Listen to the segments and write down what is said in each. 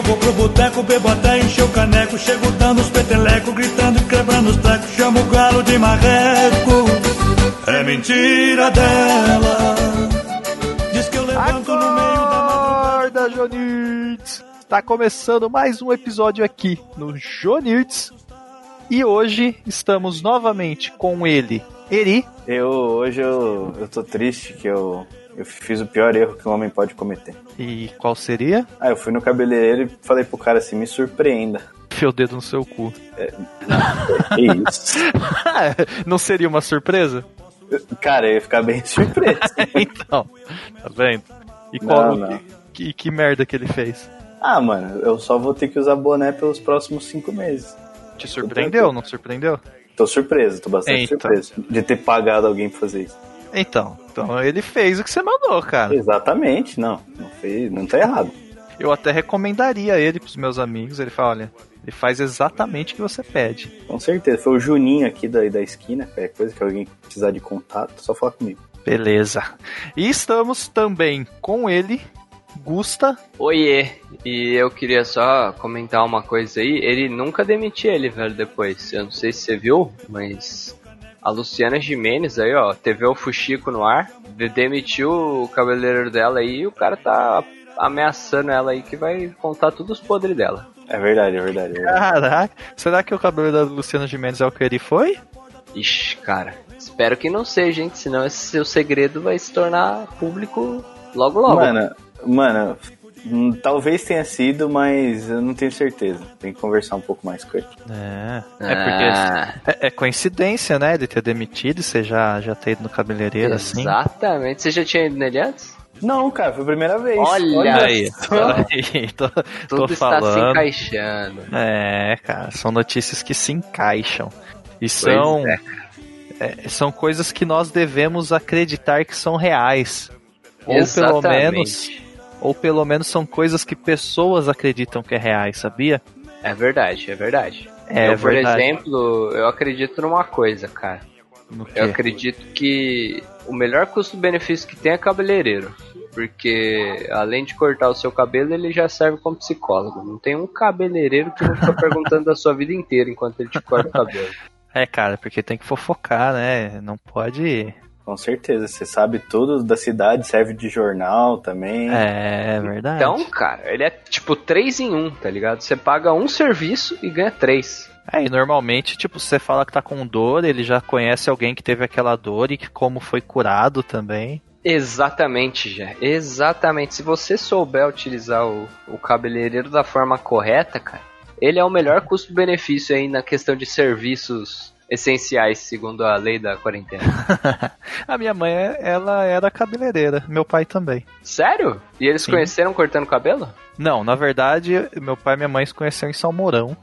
eu vou pro boteco, bebo até encher o caneco. Chego dando os petelecos, gritando e quebrando os tecos. Chamo o galo de marreco. É mentira dela. Diz que eu levanto no meio da madrugada. Acorda, Jonirts! Está começando mais um episódio aqui no Jonirts. E hoje estamos novamente com ele, Eri. Eu hoje eu, eu tô triste que eu, eu fiz o pior erro que um homem pode cometer. E qual seria? Ah, eu fui no cabeleireiro e falei pro cara assim, me surpreenda. Enfia o dedo no seu cu. Que isso? Não seria uma surpresa? cara, eu ia ficar bem surpreso. então, tá vendo? E qual Não, não. Que, que merda que ele fez? ah, mano, eu só vou ter que usar boné pelos próximos cinco meses. Te surpreendeu, não surpreendeu? Tô surpreso, tô bastante Eita. surpreso de ter pagado alguém pra fazer isso. Então, então ele fez o que você mandou, cara. Exatamente, não. Não, fez, não tá errado. Eu até recomendaria ele pros meus amigos. Ele fala, olha, ele faz exatamente o que você pede. Com certeza. Foi o Juninho aqui da, da esquina, qualquer coisa que alguém precisar de contato, só falar comigo. Beleza. E estamos também com ele, Gusta. Oiê, e eu queria só comentar uma coisa aí. Ele nunca demitiu ele, velho, depois. Eu não sei se você viu, mas a Luciana Jimenez aí, ó, teve o Fuxico no ar, de- demitiu o cabeleireiro dela aí e o cara tá ameaçando ela aí que vai contar tudo os podres dela. É verdade, é verdade. É verdade. Caraca, será que o cabelo da Luciana Gimenez é o que ele foi? Ixi, cara, espero que não seja, gente, senão esse seu segredo vai se tornar público logo logo. Mano, mano, talvez tenha sido, mas eu não tenho certeza. Tem que conversar um pouco mais com ele. É, é Ah. porque é, é coincidência, né, de ter demitido e você já, já ter ido no cabeleireiro assim. Exatamente. Você já tinha ido nele antes? Não, cara, foi a primeira vez. Olha Aí, só. aí, tô, Tudo tô está se falando. encaixando. É, cara, são notícias que se encaixam. E são, é. é, são coisas que nós devemos acreditar que são reais. Ou pelo Exatamente. menos, ou pelo menos são coisas que pessoas acreditam que é reais, sabia? É verdade, é verdade. É eu, por verdade. exemplo, eu acredito numa coisa, cara. Eu acredito que o melhor custo-benefício que tem é cabeleireiro. Porque além de cortar o seu cabelo, ele já serve como psicólogo. Não tem um cabeleireiro que não fica perguntando da sua vida inteira enquanto ele te corta o cabelo. É, cara, porque tem que fofocar, né? Não pode. Com certeza, você sabe tudo da cidade, serve de jornal também. É, é verdade. Então, cara, ele é tipo 3 em 1, tá ligado? Você paga um serviço e ganha 3. É, e normalmente, tipo, você fala que tá com dor, ele já conhece alguém que teve aquela dor e que como foi curado também. Exatamente, já. Exatamente. Se você souber utilizar o, o cabeleireiro da forma correta, cara, ele é o melhor custo-benefício aí na questão de serviços essenciais, segundo a lei da quarentena. A minha mãe, ela era cabeleireira, meu pai também. Sério? E eles Sim. conheceram cortando cabelo? Não, na verdade, meu pai e minha mãe se conheceram em Salmourão.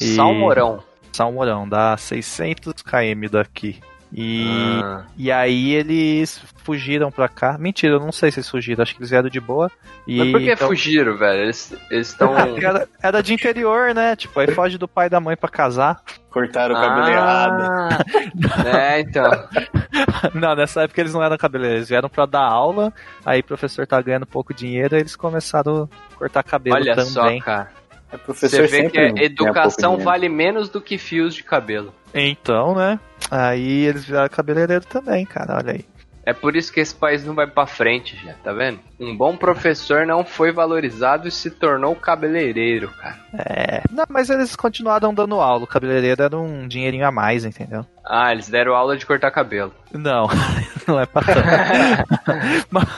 E- Salmourão. Salmourão, dá 600 km daqui. E, Ah. e aí eles fugiram pra cá. Mentira, eu não sei se eles fugiram, acho que eles vieram de boa. E Mas por que então- fugiram, velho? Eles estão. Era, era de interior, né? Tipo, aí foge do pai e da mãe pra casar. Cortaram o cabelo errado. Ah, é, então. Não, nessa época eles não eram cabeleireiros, eles vieram pra dar aula. Aí o professor tá ganhando pouco dinheiro, aí eles começaram a cortar cabelo Olha também. só, cara. É professor Você vê que educação vale menos do que fios de cabelo. Então, né? Aí eles viraram cabeleireiro também, cara, olha aí. É por isso que esse país não vai pra frente, já, tá vendo? Um bom professor não foi valorizado e se tornou cabeleireiro, cara. É. Não, mas eles continuaram dando aula. O cabeleireiro era um dinheirinho a mais, entendeu? Ah, eles deram aula de cortar cabelo. Não, não é pra tanto. Mas-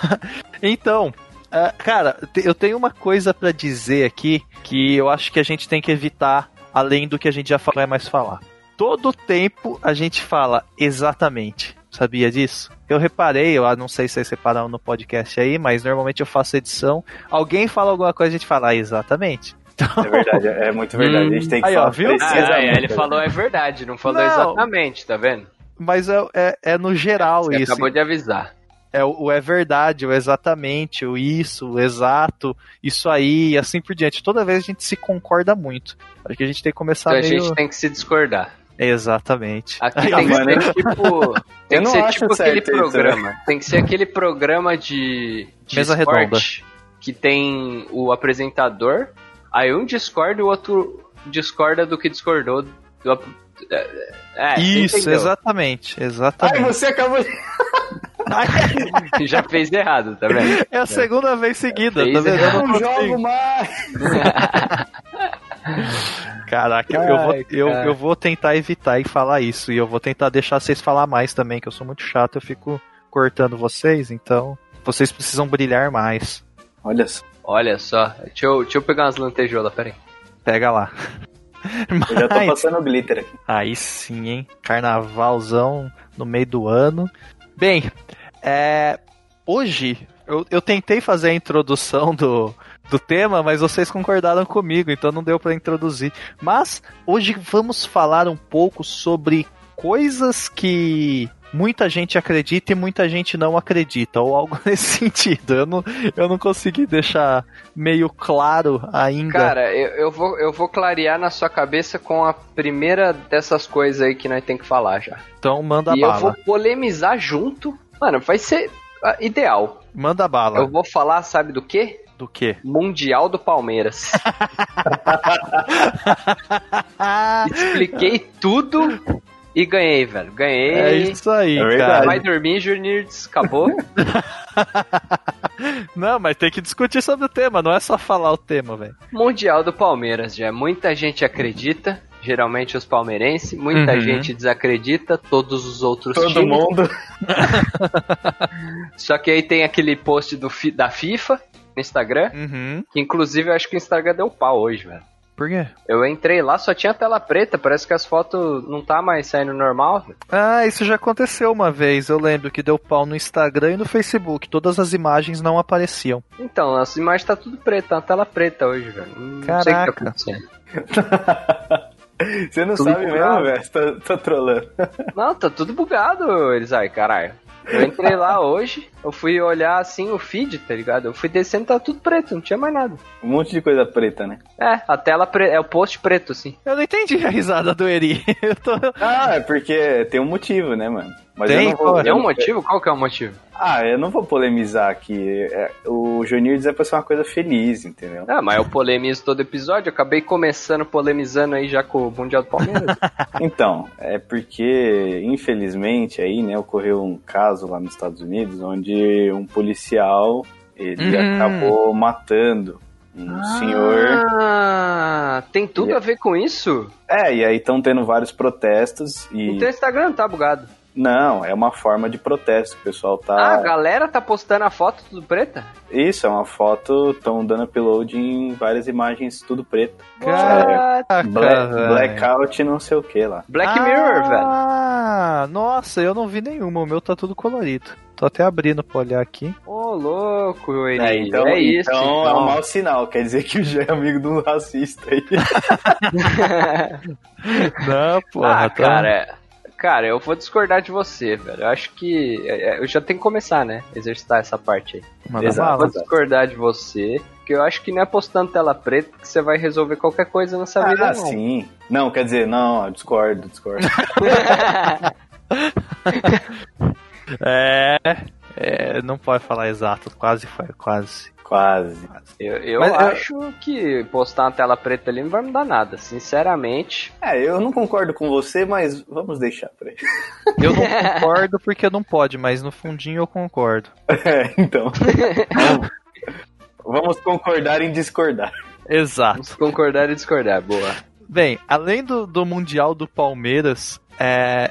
então, ah, cara, eu tenho uma coisa pra dizer aqui que eu acho que a gente tem que evitar, além do que a gente já falou, é mais falar. Todo tempo a gente fala exatamente. Sabia disso? Eu reparei, eu não sei se vocês repararam no podcast aí, mas normalmente eu faço edição. Alguém fala alguma coisa e a gente fala, ah, exatamente. Então, É verdade, é muito verdade. A gente tem que Aí, ó, falar viu? Ah, é, ele falou é verdade, não falou Não. exatamente, tá vendo? mas é, é, é no geral Você isso. acabou de avisar. É o o é verdade, o exatamente, o isso, o exato, isso aí, e assim por diante. Toda vez a gente se concorda muito. Acho que a gente tem que começar Então a meio... gente tem que se discordar. Exatamente. Aqui tem que ser tipo. Tem Eu que não ser tipo aquele isso, programa. Tem que ser aquele programa de, de Mesa esporte redonda. que tem o apresentador, Aí um discorda e o outro discorda do que discordou. Do, é, você Isso, entendeu. exatamente, Ai, exatamente. você acabou de. Já fez errado, tá vendo? É a segunda vez seguida, tá vendo? Eu não jogo mais! Caraca, eu, eu vou, Ai, eu, cara. eu vou tentar evitar e falar isso. E eu vou tentar deixar vocês falar mais também, que eu sou muito chato, eu fico cortando vocês, então vocês precisam brilhar mais. Olha só, Olha só, deixa eu, deixa eu pegar umas lantejoulas, peraí. Pega lá. Eu já tô Mas- passando glitter aqui. Aí sim, hein? Carnavalzão no meio do ano. Bem, é, hoje eu, eu tentei fazer a introdução do, do tema, mas vocês concordaram comigo, então não deu pra introduzir. Mas hoje vamos falar um pouco sobre coisas que muita gente acredita e muita gente não acredita, ou algo nesse sentido. Eu não, eu não consegui deixar meio claro ainda. Cara, eu, eu, vou, eu vou clarear na sua cabeça com a primeira dessas coisas aí que nós tem que falar já. então manda e eu bala. vou polemizar junto. Mano, vai ser ah, ideal. Manda bala. Eu vou falar, sabe do quê? Do quê? Mundial do Palmeiras. Expliquei tudo e ganhei, velho. Ganhei. É isso aí, É cara. Vai dormir, Juniors. Acabou. Não, mas tem que discutir sobre o tema, não é só falar o tema, velho. Mundial do Palmeiras, já. Muita gente acredita, geralmente os palmeirenses. Muita Uhum. gente desacredita, todos os outros Todo times. mundo. Só que aí tem aquele post do, da FIFA no Instagram, Uhum. que inclusive eu acho que o Instagram deu pau hoje, velho. Por quê? Eu entrei lá, só tinha tela preta, parece que as fotos não tá mais saindo normal. velho. Ah, isso já aconteceu uma vez. Eu lembro que deu pau no Instagram e no Facebook. Todas as imagens não apareciam. Então, as imagens tá tudo preta, uma tela preta hoje, velho. Não sei o que tá Caraca. acontecendo. Você não Tudo sabe bugado. mesmo, velho? Você tá, tá trolando. Não, tá tudo bugado, eles aí, caralho. Eu entrei lá hoje, eu fui olhar assim o feed, tá ligado? Eu fui descendo, tá tudo preto, não tinha mais nada. Um monte de coisa preta, né? É, a tela pre... é o post preto, assim. Eu não entendi a risada do Eri. Eu tô... Ah, é porque tem um motivo, né, mano? Mas Tem, eu não vou. Tem um motivo? Qual que é o motivo? Ah, eu não vou polemizar aqui. É, o Junir é pra ser uma coisa feliz, entendeu? Ah, mas eu polemizo todo episódio, eu acabei começando polemizando aí já com o Mundial do Palmeiras. Então, é porque, infelizmente, aí, né, ocorreu um caso lá nos Estados Unidos onde um policial ele Hum. acabou matando um senhor. Ah, tem tudo a ver com isso? É, e aí estão tendo vários protestos e. O teu Instagram não tá bugado. Não, é uma forma de protesto. O pessoal Ah, tá. a galera tá postando a foto tudo preta? Isso, é uma foto, estão dando upload em várias imagens tudo preto. Bla- velho. blackout não sei o que lá. Black Mirror, velho. Ah, nossa, eu não vi nenhuma. O meu tá tudo colorido. Tô até abrindo pra olhar aqui. Ô, louco, Eri. É, então, é isso. então é então. um mau sinal, quer dizer que o Jé é amigo do racista aí. Não, porra. ah, tá- cara, cara, eu vou discordar de você, velho. Eu acho que é, é, eu já tenho que começar, né? Exercitar essa parte aí. Exato. bala. Vou discordar de você, porque eu acho que não é postando tela preta que você vai resolver qualquer coisa nessa vida, Ah, não. sim. Não, quer dizer, não, discordo, discordo. É, é, não pode falar exato. Quase foi, quase. Quase. Eu, eu Mas eu- acho que postar uma tela preta ali não vai mudar nada, sinceramente. É, eu não concordo com você, mas vamos deixar por aí. Eu não concordo porque não pode, mas no fundinho eu concordo. É, então. Vamos- Vamos concordar em discordar. Exato. Vamos concordar e discordar, boa. Bem, além do, do Mundial do Palmeiras, é,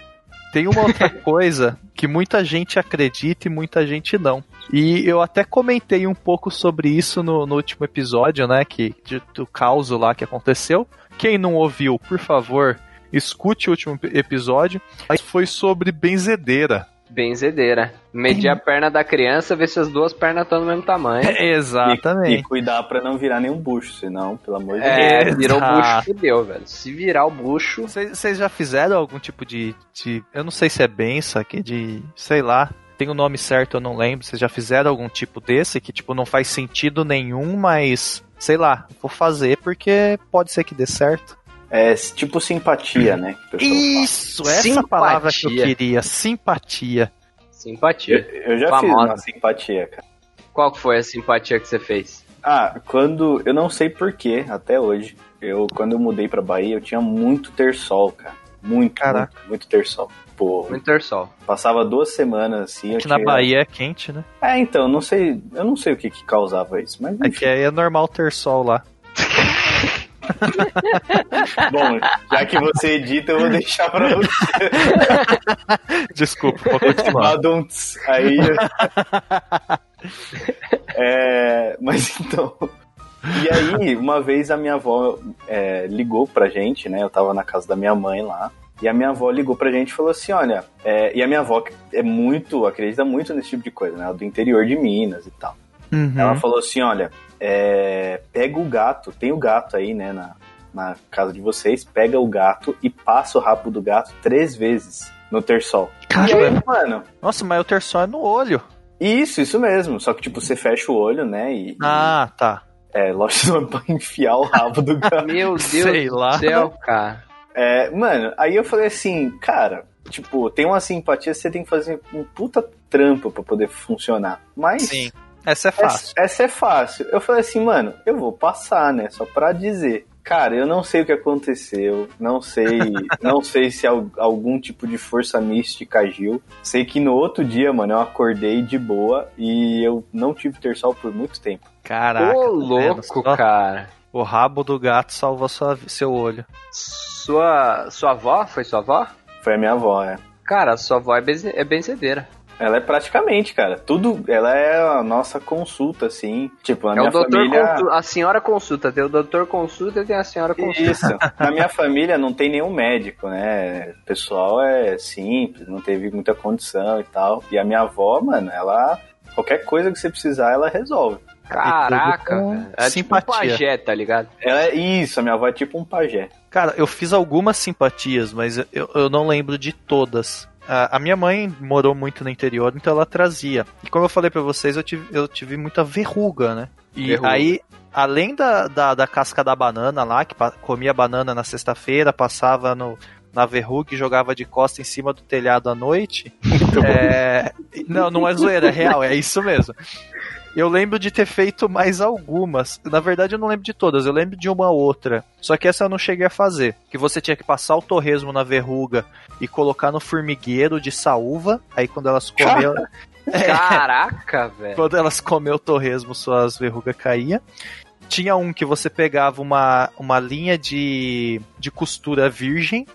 tem uma outra coisa que muita gente acredita e muita gente não. E eu até comentei um pouco sobre isso no, no último episódio, né? Que, de- do caos lá que aconteceu. Quem não ouviu, por favor, escute o último episódio. Mas foi sobre benzedeira. Benzedeira. Medir a perna da criança, ver se as duas pernas estão do mesmo tamanho. E, e Exatamente. cuidar pra não virar nenhum bucho, senão, pelo amor de Deus. É, virou Exato. bucho, fudeu, velho. Se virar o bucho. Vocês já fizeram algum tipo de, de. Eu não sei se é benção aqui, de. Sei lá. Tem o nome certo, eu não lembro. Vocês já fizeram algum tipo desse que, tipo, não faz sentido nenhum, mas. Sei lá, vou fazer porque pode ser que dê certo. É tipo simpatia, né? que o pessoal fala. Isso, essa Simpatia. palavra que eu queria. Simpatia. Eu, Simpatia. eu já fiz Famosa. uma simpatia, cara. Qual que foi a simpatia que você fez? Ah, quando. Eu não sei porquê, até hoje. Eu, quando eu mudei pra Bahia, eu tinha muito terçol, cara. Muito, Caraca. muito, muito terçol. Pô, Intersol. passava duas semanas assim. eu Aqui na tinha- Bahia é quente, né? É, então, não sei. Eu não sei o que, que causava isso, mas É enfim. que aí é normal ter sol lá. Bom, já que você edita, eu vou deixar pra você. Desculpa, vou continuar. Aí. É, mas então. E aí, uma vez a minha avó é, ligou pra gente, né? Eu tava na casa da minha mãe lá. E a minha avó ligou pra gente e falou assim: olha, é, e a minha avó é muito, acredita muito nesse tipo de coisa, né? é Do interior de Minas e tal. Uhum. Ela falou assim: olha, é, pega o gato, tem o gato aí, né, na, na casa de vocês, pega o gato e passa o rabo do gato três vezes no terçol. E aí, Caramba. mano, Nossa, mas o ter sol é no olho. isso, isso mesmo. Só que, tipo, você fecha o olho, né? E, Ah, tá. é, lógico, não é pra enfiar o rabo do gato. Meu Deus Sei do lá. céu, cara. É, mano, aí eu falei assim, cara, tipo, tem uma simpatia, você tem que fazer um puta trampo pra poder funcionar. Mas Sim. Essa é fácil. Essa, essa é fácil. Eu falei assim, mano, eu vou passar, né? Só pra dizer. Cara, eu não sei o que aconteceu, não sei, não sei se al- algum tipo de força mística agiu. Sei que no outro dia, mano, eu acordei de boa e eu não tive terçol por muito tempo. Caraca. Ô, tá louco, cara. O rabo do gato salva sua, seu olho. Sua, sua avó? Foi sua avó? Foi a minha avó, né? Cara, sua avó é, benze, é benzedeira. Ela é praticamente, cara, tudo, ela é a nossa consulta, assim, tipo, na É minha o doutor família... consu- a senhora consulta. Tem o doutor consulta e tem a senhora consulta. Isso. Na minha família não tem nenhum médico, né? O pessoal é simples, não teve muita condição e tal. E a minha avó, mano, ela. Qualquer coisa que você precisar, ela resolve. Caraca. É tipo um simpatia. pajé, tá ligado? Ela é isso, a minha avó é tipo um pajé. Cara, eu fiz algumas simpatias, mas eu, eu não lembro de todas. A, a minha mãe morou muito no interior, então ela trazia. E como eu falei pra vocês, eu tive, eu tive muita verruga, né? E Verruga. aí, além da, da, da casca da banana lá, que comia banana na sexta-feira, passava no, na verruga e jogava de costa em cima do telhado à noite. É, não, não é zoeira, é real, é isso mesmo. Eu lembro de ter feito mais algumas. Na verdade, eu não lembro de todas, eu lembro de uma outra. Só que essa eu não cheguei a fazer. Que você tinha que passar o torresmo na verruga e colocar no formigueiro de saúva. Aí quando elas comiam. Caraca, velho. quando elas comiam o torresmo, suas verrugas caíam. Tinha um que você pegava uma, uma linha de, de costura virgem,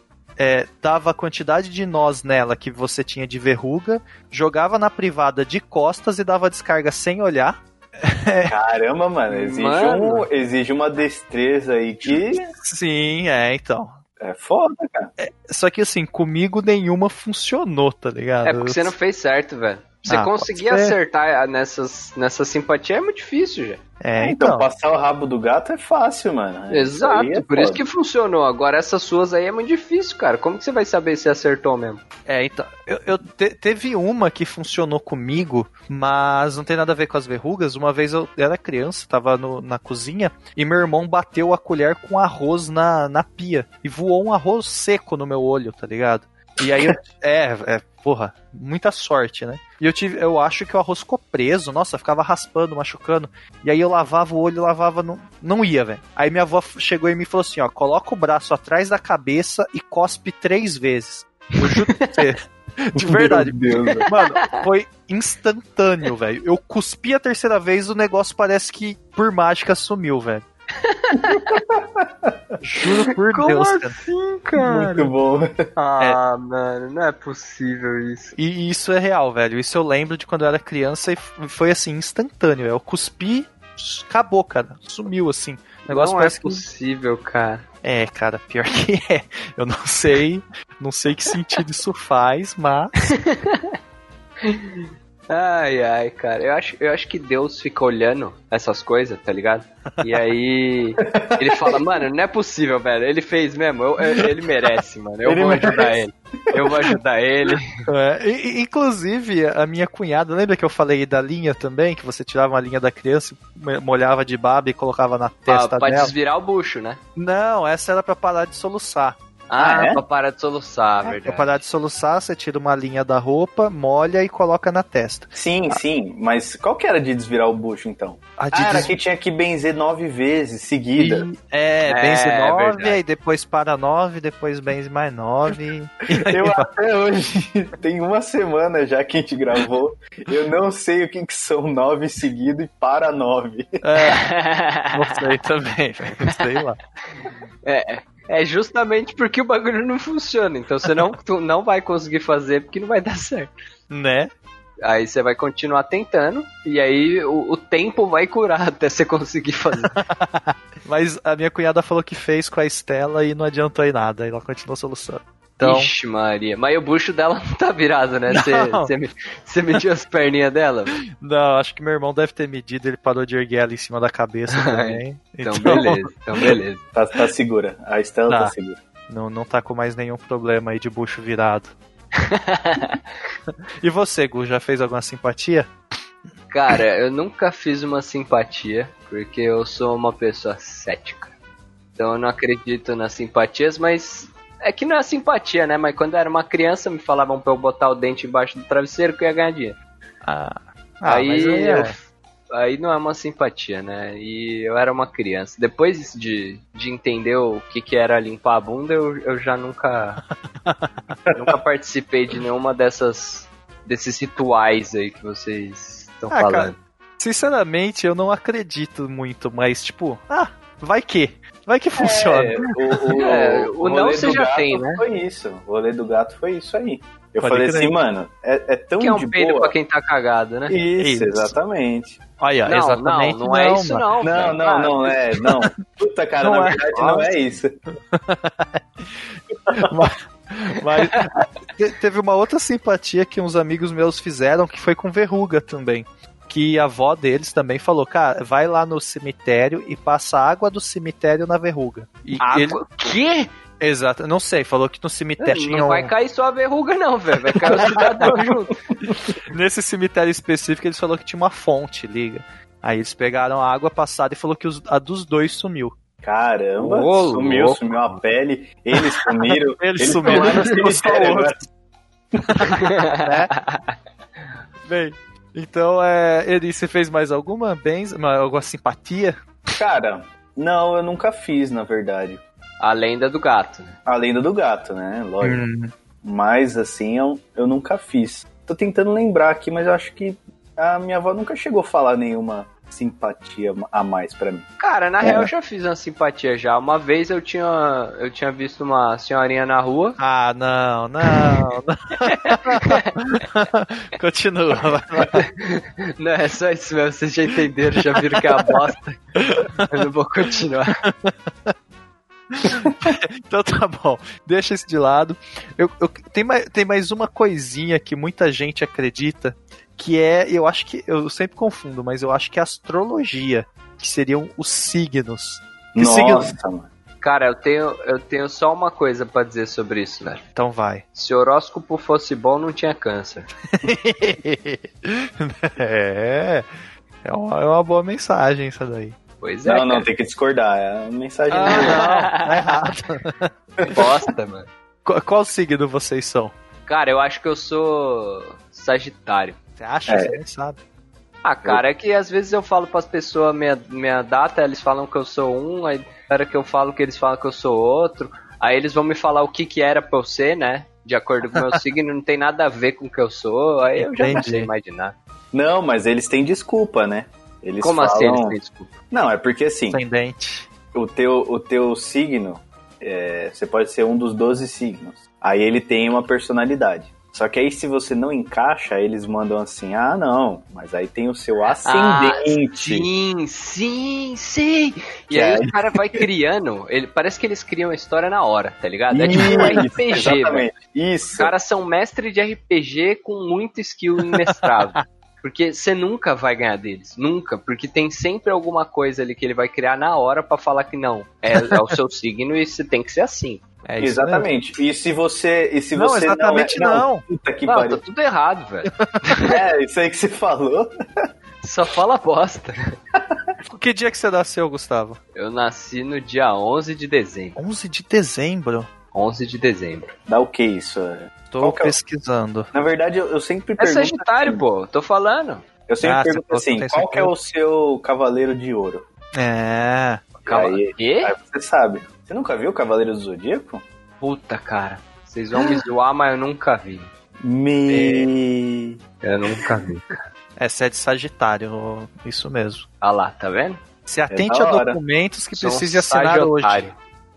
é, dava a quantidade de nós nela que você tinha de verruga, jogava na privada de costas e dava descarga sem olhar. Caramba, mano, exige, Mano. Um, exige uma destreza aí que Sim, é, então. é foda, cara. Só que assim, comigo nenhuma funcionou, tá ligado? É porque você não fez certo, velho. Você Ah, conseguir acertar nessas, nessa simpatia é muito difícil, já. É, Então, então. passar o rabo do gato é fácil, mano. Exato, aí é por isso foda. que funcionou. Agora essas suas aí é muito difícil, cara. Como que você vai saber se acertou mesmo? É, então. Eu, eu te- teve uma que funcionou comigo, mas não tem nada a ver com as verrugas. Uma vez eu era criança, tava no- na cozinha, e meu irmão bateu a colher com arroz na, na pia. E voou um arroz seco no meu olho, tá ligado? E aí eu. é, é, porra, muita sorte, né? E eu tive. Eu acho que o arroz ficou preso, nossa, ficava raspando, machucando. E aí eu lavava o olho, lavava, não, não ia, velho. Aí minha avó chegou em mim e falou assim: ó, coloca o braço atrás da cabeça e cospe três vezes. Eu juro você. De verdade. Deus. Mano, foi instantâneo, velho. Eu cuspi a terceira vez, o negócio parece que por mágica sumiu, velho. Juro por Deus, cara. assim, Muito bom. Ah, mano, não é possível isso. E isso é real, velho. Isso eu lembro de quando eu era criança e foi assim, instantâneo. Eu cuspi, acabou, cara. Sumiu assim. O negócio não é que. possível, cara. É, cara, pior que é. Eu não sei. Não sei que sentido isso faz, mas. Ai, ai, cara. Eu acho, eu acho que Deus fica olhando essas coisas, tá ligado? E aí ele fala, mano, não é possível, velho. Ele fez mesmo, eu- eu- ele merece, mano. Eu Ele vou merece. ajudar ele. Eu vou ajudar ele. É, e- inclusive, a minha cunhada, lembra que eu falei da linha também? Que você tirava uma linha da criança, mo- molhava de baba e colocava na Pra, testa pra dela? desvirar o bucho, né? Não, essa era pra parar de soluçar. Ah, Ah, é? pra parar de soluçar, Pra verdade. parar de soluçar, você tira uma linha da roupa, molha e coloca na testa. Sim, sim, mas qual que era de desvirar o bucho então? A de Ah, era des- que tinha que benzer nove vezes seguida. E- É, É, benze é 9, verdade. aí depois para 9, depois benze mais 9. Eu até hoje, tem uma semana já que a gente gravou, eu não sei o que, que são nove seguido e para nove. É, não sei também, velho, sei lá. É, é justamente porque o bagulho não funciona. Então você não, tu não vai conseguir fazer porque não vai dar certo. Né? Aí você vai continuar tentando e aí o, o tempo vai curar até você conseguir fazer. Mas a minha cunhada falou que fez com a Estela e não adiantou em nada, aí ela continuou solucionando. Então, Ixi, Maria. Mas o bucho dela não tá virado, né? Você, mediu as perninhas dela? não, acho que meu irmão deve ter medido, ele parou de erguer ela em cima da cabeça também. Então, beleza. Então, beleza. Tá, tá segura, a Estela tá, Tá. segura. Não, não tá com mais nenhum problema aí de bucho virado. e você, Gu, já fez alguma simpatia? Cara, eu nunca fiz uma simpatia porque eu sou uma pessoa cética. Então eu não acredito nas simpatias, mas é que não é simpatia, né? Mas quando eu era uma criança me falavam pra eu botar o dente embaixo do travesseiro que eu ia ganhar dinheiro. Ah, ah aí, aí eu- é. aí não é uma simpatia, né? E eu era uma criança. Depois de, de entender o que, que era limpar a bunda, eu, eu já nunca nunca participei de nenhuma dessas desses rituais aí que vocês estão Ah, falando. cara, sinceramente, eu não acredito muito, mas tipo, ah, vai que. Vai que funciona. É, o, o, É, o não rolê você do já gato tem, né? Foi isso. O rolê do gato foi isso aí. Eu Pode falei crer. assim, mano, é, é tão Que é um de peido boa. pra quem tá cagado, né? Isso, Isso. exatamente. Olha, não, exatamente. não, não é isso mano. não. Não, cara. não, não é, não. Puta, cara, Não na é. verdade não é isso. Mas te- teve uma outra simpatia que uns amigos meus fizeram que foi com verruga também. Que a avó deles também falou, cara, vai lá no cemitério e passa água do cemitério na verruga. E ele- Água? Que? exato, não sei, falou que no cemitério tinha Não um- vai cair só a verruga não, velho. Vai cair o cidadão junto. Nesse cemitério específico, eles falaram que tinha uma fonte, liga. Aí eles pegaram a água passada e falou que os- a dos dois sumiu. Caramba, Ô, sumiu, louco. sumiu a pele. Eles sumiram. Eles sumiram, estão lá no eles cemitério agora. né? Bem, então, é, Eri, você fez mais alguma benz, uma- alguma simpatia? Cara, não, eu nunca fiz, na verdade. A lenda do gato. né? A lenda do gato, né? Lógico. Mas, assim, eu, eu nunca fiz. Tô tentando lembrar aqui, mas eu acho que a minha avó nunca chegou a falar nenhuma simpatia a mais pra mim. Cara, na É. real eu já fiz uma simpatia já. Uma vez eu tinha, eu tinha visto uma senhorinha na rua. Ah, não, não. não. Continua. Não, é só isso mesmo, vocês já entenderam, já viram que é a bosta. Eu não vou continuar. Então tá bom, deixa isso de lado. Eu, eu- tem, mais, tem mais uma coisinha que muita gente acredita, que é, eu acho que, eu sempre confundo, mas eu acho que é astrologia, que seriam os signos. Que Nossa, mano. Cara, eu tenho, eu tenho só uma coisa pra dizer sobre isso, velho. Então vai. Se o horóscopo fosse bom, não tinha câncer. é, é uma, é uma boa mensagem isso daí. Pois é, Não, não, cara. tem que discordar. É uma mensagem. Ah, não, tá errado. Bosta, mano. Qual, qual signo vocês são? Cara, eu acho que eu sou Sagitário. Você acha? É. Você nem sabe. Ah, cara, é que às vezes eu falo pras pessoas minha, minha data, eles falam que eu sou um, aí era que eu falo que eles falam que eu sou outro, aí eles vão me falar o que que era pra eu ser, né? De acordo com o meu signo, não tem nada a ver com o que eu sou, aí eu já não Entendi. sei mais de nada. Não, mas eles têm desculpa, né? Eles Como falam... assim eles têm desculpa? Não, é porque assim, Ascendente. o teu, o teu signo, é, você pode ser um dos 12 signos. Aí ele tem uma personalidade. Só que aí se você não encaixa, eles mandam assim, ah não, mas aí tem o seu ascendente. Sim, sim, sim! E Que aí é- o cara vai criando, ele, parece que eles criam a história na hora, tá ligado? É tipo um RPG. Exatamente. Os Isso. caras são mestres de RPG com muito skill imestrado. Porque você nunca vai ganhar deles. Nunca. Porque tem sempre alguma coisa ali que ele vai criar na hora pra falar que não. É, é o seu signo e você tem que ser assim. É isso mesmo. Exatamente. E se você. E se Não, você exatamente não, é, não. Puta que não, pariu. tá tudo errado, velho. É, isso aí que você falou. Só fala bosta. Que dia que você nasceu, Gustavo? Eu nasci no dia 11 de dezembro. 11 de dezembro. 11 de dezembro. Dá o que isso? Tô é o- pesquisando. Na verdade, eu, eu sempre É pergunto. Sagitário, pô, tô falando. Eu sempre Ah, pergunto assim: qual que é o seu cavaleiro de ouro? É. Calma. Aí- Quê? Aí você sabe. Você nunca viu o Cavaleiro do Zodíaco? Puta, cara. Vocês vão me zoar, mas eu nunca vi. Me. Eu nunca vi. É, você é de Sagitário, isso mesmo. Ah lá, tá vendo? Se atente da a documentos que Sou um precise assinar hoje.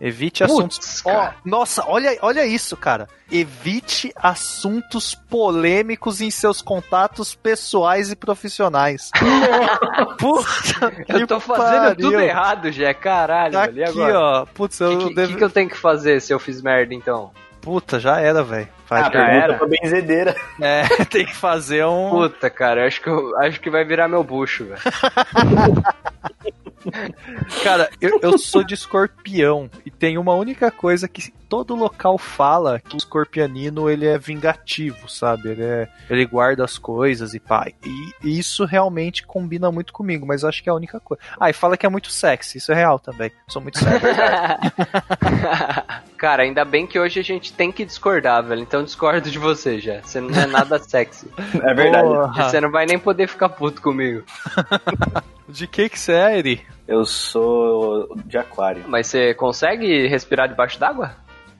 Evite assuntos. Ó, cara. nossa, olha, olha isso, cara. Evite assuntos polêmicos em seus contatos pessoais e profissionais. Puta, Eu tô fazendo pariu. tudo errado, já, caralho. Tá velho. E aqui, agora? ó. Putz, O eu que, que, devo... que que eu tenho que fazer se eu fiz merda, então? Puta, já era, velho. Vai, Ah, já pergunta pra benzedeira. É, tem que fazer um. Puta, cara, acho que, eu, acho que vai virar meu bucho, velho. Cara, eu, eu sou de escorpião e tem uma única coisa que todo local fala que o escorpianino ele é vingativo, sabe? Ele, é, ele guarda as coisas e pá. E, e isso realmente combina muito comigo, mas eu acho que é a única coisa. Ah, e fala que é muito sexy, isso é real também. Sou muito sexy. Cara, ainda bem que hoje a gente tem que discordar, velho. Então discordo de você já. Você não é nada sexy. É verdade. Porra. você não vai nem poder ficar puto comigo. De que que você é, Eri? Eu sou de aquário. Mas você consegue respirar debaixo d'água?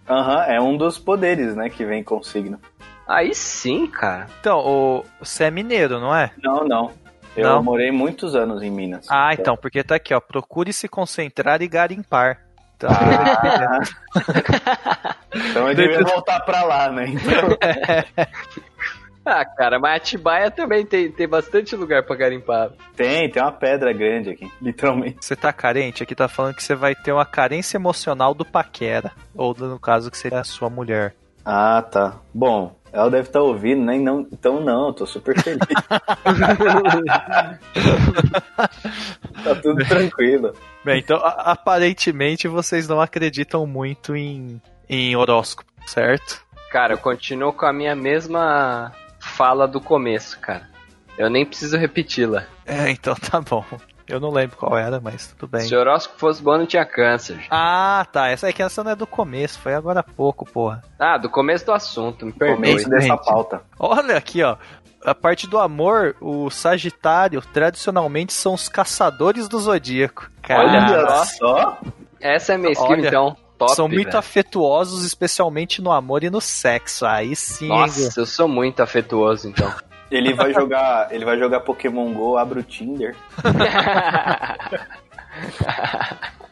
Aham, é um dos poderes, né, que vem com o signo. Aí sim, cara. Então, o, você é mineiro, não é? Não, não. Eu Não? morei muitos anos em Minas. Ah, então, porque tá aqui, ó. Procure se concentrar e garimpar. Então, Ah. então eu devia voltar pra lá, né? Então, Ah, cara, mas Atibaia também tem, tem bastante lugar pra garimpar. tem, tem uma pedra grande aqui, literalmente. Você tá carente? Aqui tá falando que você vai ter uma carência emocional do paquera. Ou no caso que seria a sua mulher. Ah, tá. Bom, ela deve estar ouvindo, né? Não, então não, eu tô super feliz. tá tudo tranquilo. Bem, então a- aparentemente vocês não acreditam muito em, em horóscopo, certo? Cara, eu continuo com a minha mesma fala do começo, cara. Eu nem preciso repeti-la. É, então tá bom. Eu não lembro qual era, mas tudo bem. Se o horóscopo fosse bom, não tinha câncer. Ah, tá. Essa aqui essa não é do começo, foi agora há pouco, porra. Ah, do começo do assunto, me perdoe. Começo dessa pauta. Olha aqui, ó. A parte do amor, o Sagitário, tradicionalmente, são os caçadores do zodíaco. Olha Olha só. só. Essa é minha skill, Olha, então. Top, são muito velho. afetuosos, especialmente no amor e no sexo. Aí sim, hein, Nossa, eu sou muito afetuoso, então. Ele vai jogar, ele vai jogar Pokémon Go, abre o Tinder.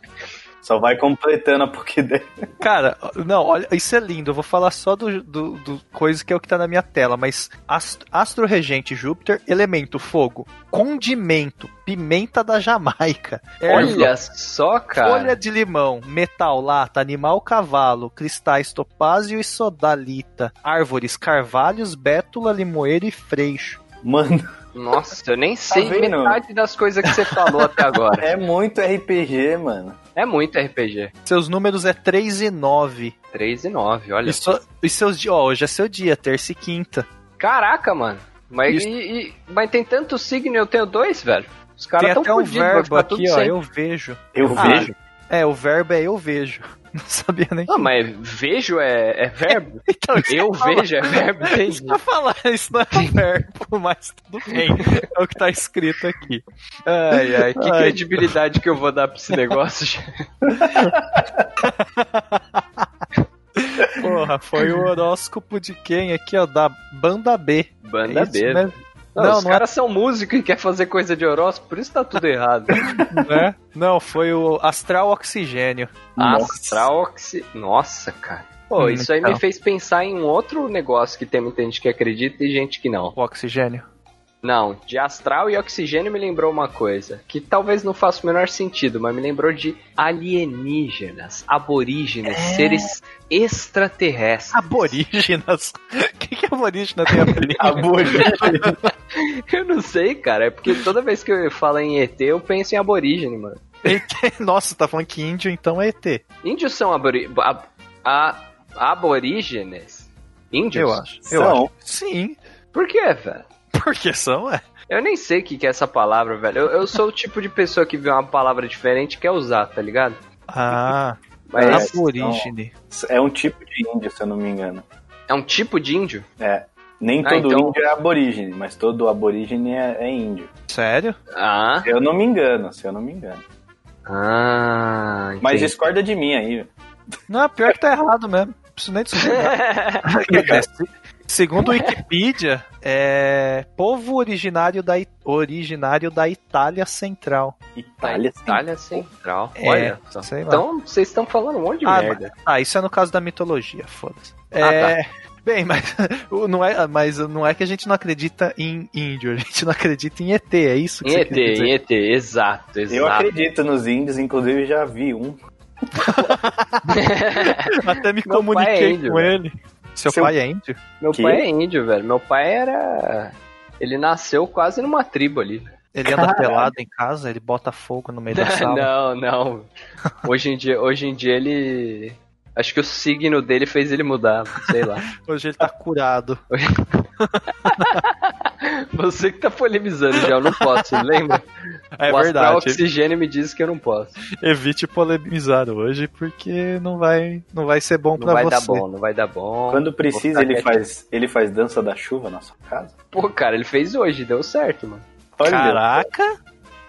Só vai completando a Pokédex. Cara, não, olha, isso é lindo. Eu vou falar só do, do, do coisa que é o que tá na minha tela, mas astro, astro regente Júpiter, elemento fogo, condimento, pimenta da Jamaica, Olha só, cara. folha de limão, metal lata, animal cavalo, cristais topázio e sodalita, árvores carvalhos, bétula, limoeiro e freixo. Mano, Nossa, eu nem sei vendo? metade das coisas que você falou até agora. é muito RPG, mano. É muito RPG. Seus números é 3 e 9. 3 e 9, olha. E, so- e seus dias, ó, hoje é seu dia, terça e quinta. Caraca, mano. Mas, Isso. e, e- mas tem tanto signo e eu tenho dois, velho. Os caras Tem tão até um verbo aqui, ó, sem. eu vejo. Eu Ah, vejo. É, o verbo é eu vejo. Não sabia nem. Não, mas vejo é, é verbo? Então, isso Eu vejo é verbo, que eu falar, isso não é um verbo, mas tudo bem. É o que tá escrito aqui. Ai, ai, que Ai. credibilidade que eu vou dar pra esse negócio? Porra, foi o horóscopo de quem aqui, ó? Da banda B. Banda É B. mesmo? Não, Não, os não é- caras são músicos e quer fazer coisa de horóscopo, por isso tá tudo errado. Né? Não, foi o Astral Oxigênio. Astral Oxi... Nossa, cara. Pô, Hum, isso aí então. me fez pensar em um outro negócio que tem muita gente que acredita e gente que não. O Oxigênio. Não, de astral e oxigênio me lembrou uma coisa, que talvez não faça o menor sentido, mas me lembrou de alienígenas, aborígenes, É. seres extraterrestres. Aborígenas. O que, que aborígena tem a ver? Aborígene. Eu não sei, cara, é porque toda vez que eu falo em ET, eu penso em aborígene, mano. Nossa, tá falando que índio então é ET. Índios são abori... a- a- aborígenes? Índios? Eu acho. Eu São. acho. Sim. Por quê, velho? Porque são, é. Eu nem sei o que, que é essa palavra, velho. Eu, eu sou o tipo de pessoa que vê uma palavra diferente e quer usar, tá ligado? Ah. Mas- Aborígene. É um tipo de índio, se eu não me engano. É um tipo de índio? É. Nem Ah, todo então- índio é aborígene, mas todo aborígene é, é índio. Sério? Ah. Se eu não me engano, se eu não me engano. Ah. Mas entendi. discorda de mim aí. Não, pior que tá errado mesmo. Não preciso nem discordar. Segundo o Wikipedia, é povo originário da, originário da Itália Central. Itália. Itália Central. É, Olha só. sei lá. Então, vocês estão falando um monte de Ah, merda. Ah, isso é no caso da mitologia, foda-se. Ah, É, Bem, mas não, é, mas não é que a gente não acredita em índio, a gente não acredita em ET, é isso que Em você ET, quer dizer? em ET, exato, exato. Eu acredito nos índios, inclusive já vi um. Até me Meu é comuniquei índio, com velho. ele. Seu, Seu- pai é índio? Meu Que? pai é índio, velho. Meu pai era. Ele nasceu quase numa tribo ali. Ele anda pelado em casa, ele bota fogo no meio da sala. não, não. Hoje em dia, hoje em dia ele. Acho que o signo dele fez ele mudar, sei lá. Hoje ele tá curado. Você que tá polemizando já, eu não posso, lembra? É o verdade. oxigênio me diz que eu não posso. Evite polemizar hoje, porque não vai, não vai ser bom Não pra vai você. dar bom, não vai dar bom. Quando precisa, ele faz, ele faz dança da chuva na sua casa? Pô, cara, ele fez hoje, deu certo, mano. Olha, Caraca!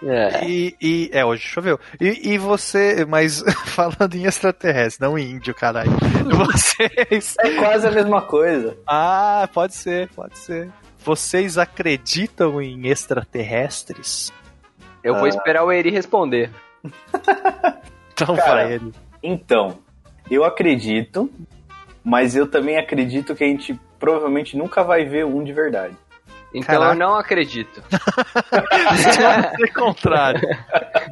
É. E, e- é, hoje choveu. E, e você, mas falando em extraterrestre, não em índio, caralho. Vocês. é quase a mesma coisa. Ah, pode ser, pode ser. Vocês acreditam em extraterrestres? Eu vou Ah. esperar o Eri responder. Então Cara, vai ele. Então, eu acredito, mas eu também acredito que a gente provavelmente nunca vai ver um de verdade. Então Caraca. eu não acredito. É contrário.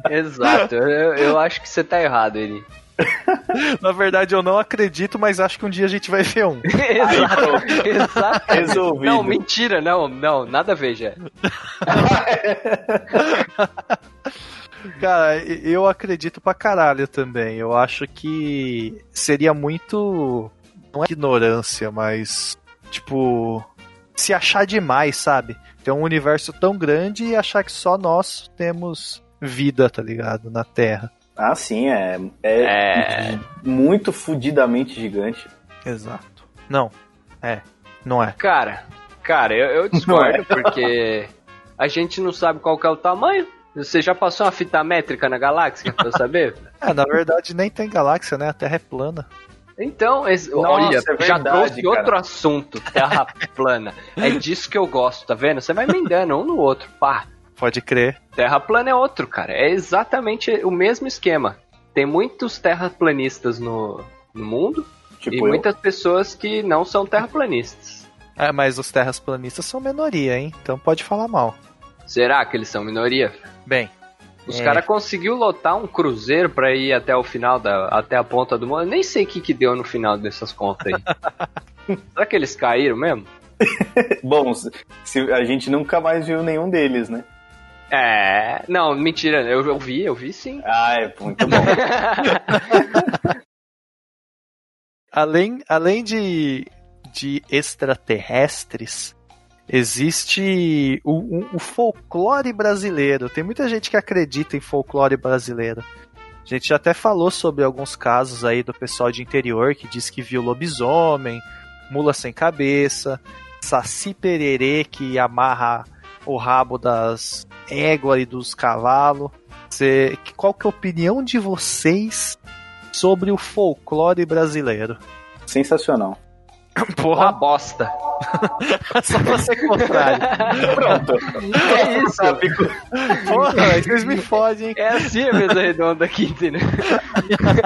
Exato. Eu, eu acho que você tá errado, Eri. Na verdade, eu não acredito, mas acho que um dia a gente vai ver um. Exato. Exato. Resolvido. Não, mentira, não, não, nada a ver, já. Cara, eu acredito pra caralho também. Eu acho que seria muito. Não é ignorância, mas. Tipo. Se achar demais, sabe? Ter um universo tão grande e achar que só nós temos vida, tá ligado? Na Terra. Ah, sim, é, é, É. muito fudidamente gigante. Exato. Não. É. Não é. Cara, cara, eu, eu discordo porque a gente não sabe qual que é o tamanho. Você já passou uma fita métrica na galáxia pra saber? É, na verdade, nem tem galáxia, né? A Terra é plana. Então, esse- Nossa, olha, é já trouxe cara. outro assunto, terra plana. É disso que eu gosto, tá vendo? Você vai emendando um no outro, pá. Pode crer. Terra plana é outro, cara. É exatamente o mesmo esquema. Tem muitos terraplanistas no, no mundo Tipo, e eu. muitas pessoas que não são terraplanistas. É, mas os terras planistas são minoria, hein? Então pode falar mal. Será que eles são minoria? Bem, Os É. caras conseguiu lotar um cruzeiro pra ir até o final da até a ponta do mundo. Eu nem sei o que que deu no final dessas contas aí. Será que eles caíram mesmo? Bom, se, se- a gente nunca mais viu nenhum deles, né? É, não, mentira, eu, eu vi, eu vi sim. Ah, é muito bom. além, além de, de extraterrestres, existe o, o- o folclore brasileiro. Tem muita gente que acredita em folclore brasileiro. A gente já até falou sobre alguns casos aí do pessoal de interior que diz que viu lobisomem, mula sem cabeça, saci pererê que amarra o rabo das éguas e dos cavalos. Qual que é a opinião de vocês sobre o folclore brasileiro? Sensacional. Uma Porra, bosta. só pra ser contrário. Pronto. É isso. Porra, aí vocês me fodem, hein? É assim a mesa redonda aqui, entendeu?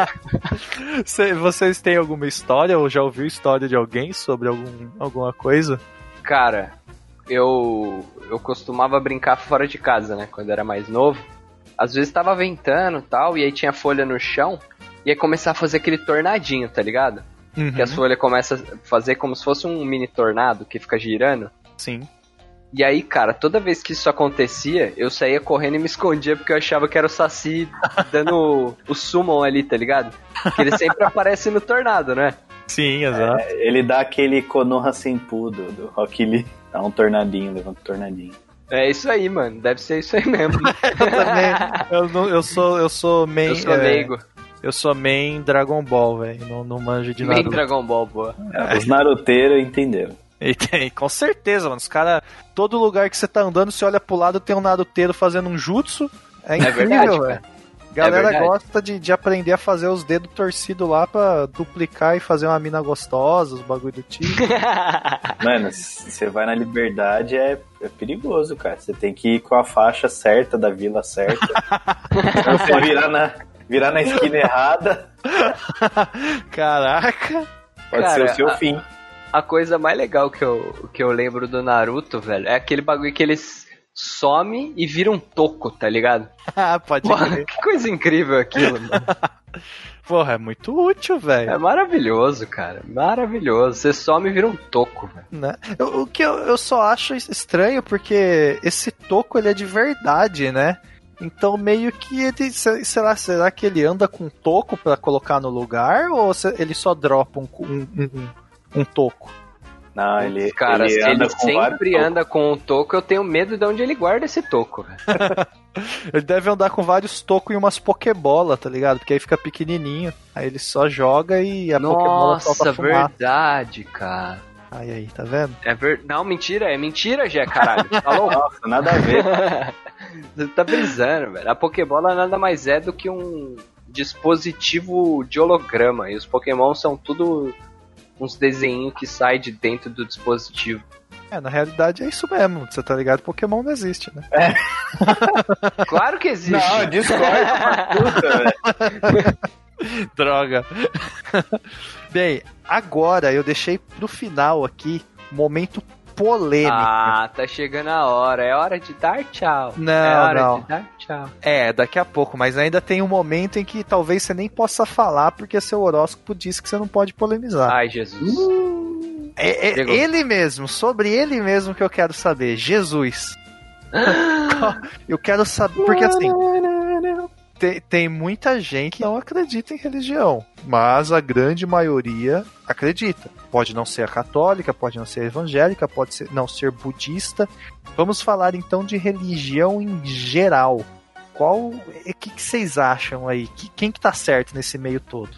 Cê- Vocês têm alguma história ou já ouviu história de alguém sobre algum, alguma coisa? Cara, eu eu costumava brincar fora de casa, né, quando era mais novo. Às vezes tava ventando e tal, e aí tinha folha no chão, e aí começar a fazer aquele tornadinho, tá ligado? Que as folhas começam a fazer como se fosse um mini tornado que fica girando. Sim. E aí, cara, toda vez que isso acontecia, eu saía correndo e me escondia porque eu achava que era o Saci dando o, o summon ali, tá ligado? Que ele sempre aparece no tornado, né? Sim, exato. Ele dá aquele Konoha Senpu do, do Rock Lee. Dá um tornadinho, levanta um tornadinho. É isso aí, mano. Deve ser isso aí mesmo. Eu também. Eu, não- eu sou, eu sou meio. eu sou leigo. Eu sou main Dragon Ball, velho. Não, não manjo de Nem Naruto. Dragon Ball, boa. É, Os naruteiros entenderam. E tem, com certeza, mano. Os caras. Todo lugar que você tá andando, você olha pro lado, tem um naruteiro fazendo um jutsu. É incrível, verdade, velho. Galera verdade. gosta de, de aprender a fazer os dedos torcidos lá pra duplicar e fazer uma mina gostosa, os bagulho do tipo. Mano, se você vai na liberdade é, é perigoso, cara. Você tem que ir com a faixa certa da vila certa. Se você virar na, virar na esquina errada, Caraca! pode Cara, ser o seu a- fim. A coisa mais legal que eu, que eu lembro do Naruto, velho, é aquele bagulho que eles some e vira um toco, tá ligado? Ah, Pode Porra, crer. que coisa incrível aquilo, mano. Porra, é muito útil, velho. É maravilhoso, cara. Maravilhoso. Você some e vira um toco, velho. né? O que eu, eu só acho estranho porque esse toco ele é de verdade, né? Então meio que ele, se- será, será que ele anda com toco pra colocar no lugar ou se- ele só dropa um, um, um, um toco? Não, ele, Cara, ele ele vários sempre tocos. anda com um toco, eu tenho medo de onde ele guarda esse toco. Ele deve andar com vários tocos e umas pokebola, tá ligado? Porque aí fica pequenininho. Aí ele só joga e a pokebola solta Nossa, verdade, cara. Aí aí, tá vendo? É ver... Não, mentira, é mentira, Jé, caralho. Tá louco? Nossa, nada a ver. Você tá brisando, velho. A Pokébola nada mais é do que um dispositivo de holograma. E os Pokémon são tudo uns desenhinhos que saem de dentro do dispositivo. É, na realidade é isso mesmo. Você tá ligado? Pokémon não existe, né? Claro que existe. Não, discorda, puta, velho. Droga. Bem, agora eu deixei pro final aqui momento polêmico. Ah, tá chegando a hora. É hora de dar tchau. Não, é hora não. de dar tchau. É, daqui a pouco, mas ainda tem um momento em que talvez você nem possa falar porque seu horóscopo diz que você não pode polemizar. Ai, Jesus. é é chegou. ele mesmo, sobre ele mesmo que eu quero saber, Jesus. eu quero saber, porque assim, tem, tem muita gente que não acredita em religião, mas a grande maioria acredita. Pode não ser a católica, pode não ser evangélica, pode ser, não ser budista. Vamos falar então de religião em geral. Qual, o que, que vocês acham aí? Que- quem que tá certo nesse meio todo?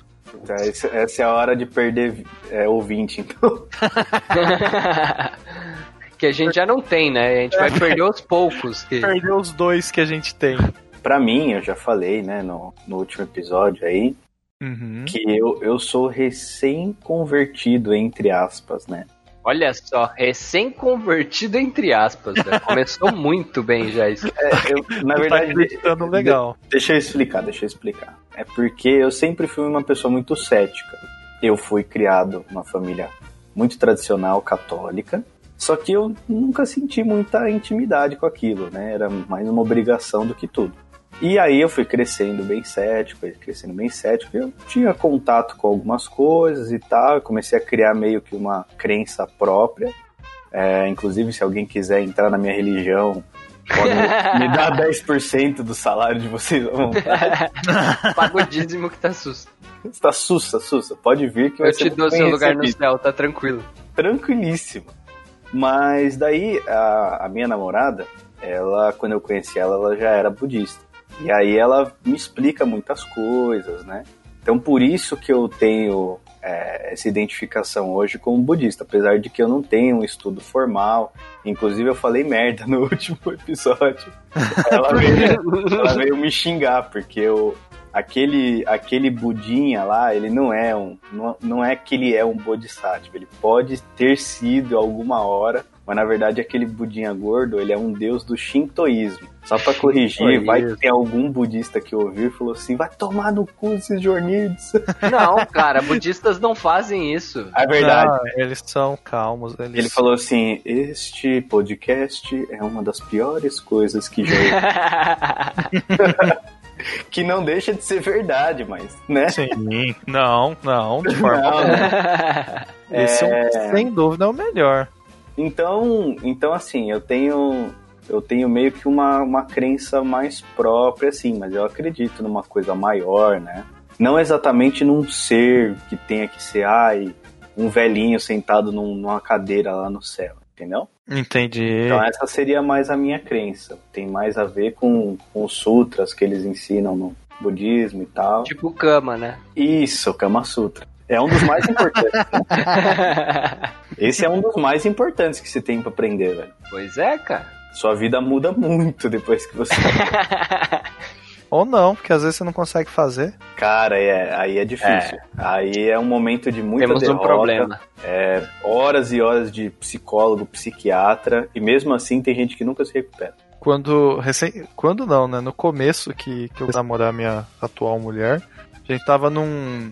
Esse- essa é a hora de perder é, ouvinte, então. que a gente já não tem, né? A gente vai perder aos poucos. Que... Perdeu os dois que a gente tem. Pra mim, eu já falei, né, no, no último episódio aí, Uhum. que eu, eu sou recém-convertido, entre aspas, né? Olha só, recém-convertido entre aspas. né? Começou muito bem já isso. É, eu, na tá verdade, acreditando legal. Deixa eu explicar, deixa eu explicar. É porque eu sempre fui uma pessoa muito cética. Eu fui criado numa família muito tradicional católica, só que eu nunca senti muita intimidade com aquilo, né? Era mais uma obrigação do que tudo. E aí eu fui crescendo bem cético, crescendo bem cético, eu tinha contato com algumas coisas e tal, eu comecei a criar meio que uma crença própria. É, inclusive, se alguém quiser entrar na minha religião, pode me dar 10% do salário de vocês à vontade. Paga o dízimo que tá susto. Você tá sussa, sussa. Pode vir que vai Eu te dou seu lugar no céu, tá tranquilo. Tranquilíssimo. Mas daí, a, a minha namorada, ela, quando eu conheci ela, ela já era budista. E aí ela me explica muitas coisas, né? Então por isso que eu tenho é, essa identificação hoje como budista, apesar de que eu não tenho um estudo formal. Inclusive eu falei merda no último episódio. Ela veio, ela veio me xingar, porque eu, aquele, aquele budinha lá, ele não é um. Não, não é que ele é um bodhisattva. Ele pode ter sido alguma hora, mas na verdade aquele budinha gordo, ele é um deus do shintoísmo. Só pra corrigir, vai que tem algum budista que ouviu e falou assim: vai tomar no cu esses jornildos. Não, cara, budistas não fazem isso. É verdade. Não, eles são calmos. Eles... Ele falou assim: Este podcast é uma das piores coisas que já ouvi. que não deixa de ser verdade, mas, né? Sim. Não, não, de forma Não, alguma. né? Esse é... um- sem dúvida é o melhor. Então, então assim, eu tenho eu tenho meio que uma, uma crença mais própria, assim, mas eu acredito numa coisa maior, né? Não exatamente num ser que tenha que ser, ai, um velhinho sentado num- numa cadeira lá no céu, entendeu? Entendi. Então essa seria mais a minha crença. Tem mais a ver com, com os sutras que eles ensinam no, budismo e tal. Tipo cama, né? Isso, Kama Sutra. É um dos mais importantes. né? Esse é um dos mais importantes que você tem pra aprender, velho. pois é, cara. Sua vida muda muito depois que você. Ou não, porque às vezes você não consegue fazer. Cara, é, aí é difícil. Aí é um momento de muita Temos um derrota, problema. É, horas e horas de psicólogo, psiquiatra, e mesmo assim tem gente que nunca se recupera. Quando. Recém, quando não, né? No começo que, que eu namorar minha atual mulher, a gente tava num.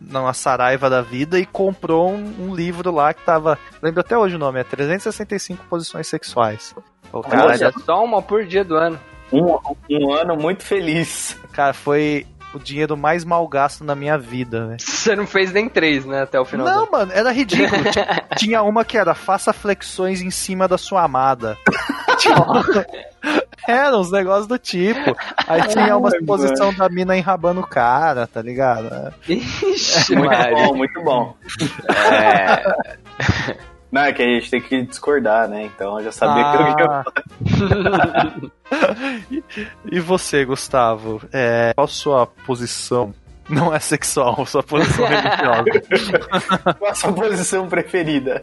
numa saraiva da vida e comprou um, um livro lá que tava. Lembro até hoje o nome, é 365 posições sexuais. O cara, Olha, só uma por dia do ano. Um, um ano muito feliz. cara, foi o dinheiro mais mal gasto na minha vida, velho. Você não fez nem três, né? Até o final do Não, mano, era ridículo. Tinha- Tinha uma que era faça flexões em cima da sua amada. Era uns negócios do tipo. Aí tinha uma Ai, posição da mina enrabando o cara, tá ligado? Ixi, Muito bom, muito bom. É, Não, é que a gente tem que discordar, né? Então eu já sabia que eu ia Ah. E você, Gustavo? É, qual a sua posição? Não é sexual, sua posição religiosa. Qual a sua posição preferida?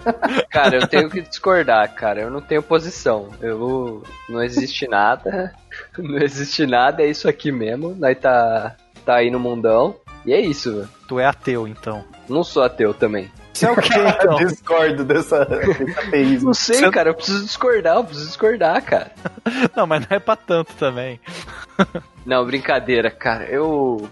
cara, eu tenho que discordar, cara. Eu não tenho posição. Eu não existe nada. Não existe nada, é isso aqui mesmo. Nós tá, tá aí no mundão. E é isso, velho. Tu é ateu, então. Não sou ateu também. Você é o quê, então? Discordo dessa, ateísmo. Não sei, Você- cara. Eu preciso discordar, eu preciso discordar, cara. Não, mas não é pra tanto também. Não, brincadeira, cara. Eu.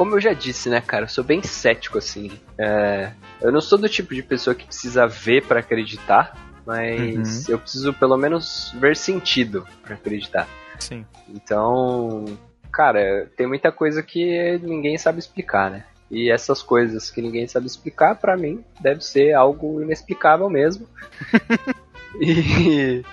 Como eu já disse, né, cara, eu sou bem cético, assim. É, eu não sou do tipo de pessoa que precisa ver pra acreditar, mas eu preciso pelo menos ver sentido pra acreditar. Sim. Então, cara, tem muita coisa que ninguém sabe explicar, né? E essas coisas que ninguém sabe explicar, pra mim, deve ser algo inexplicável mesmo. e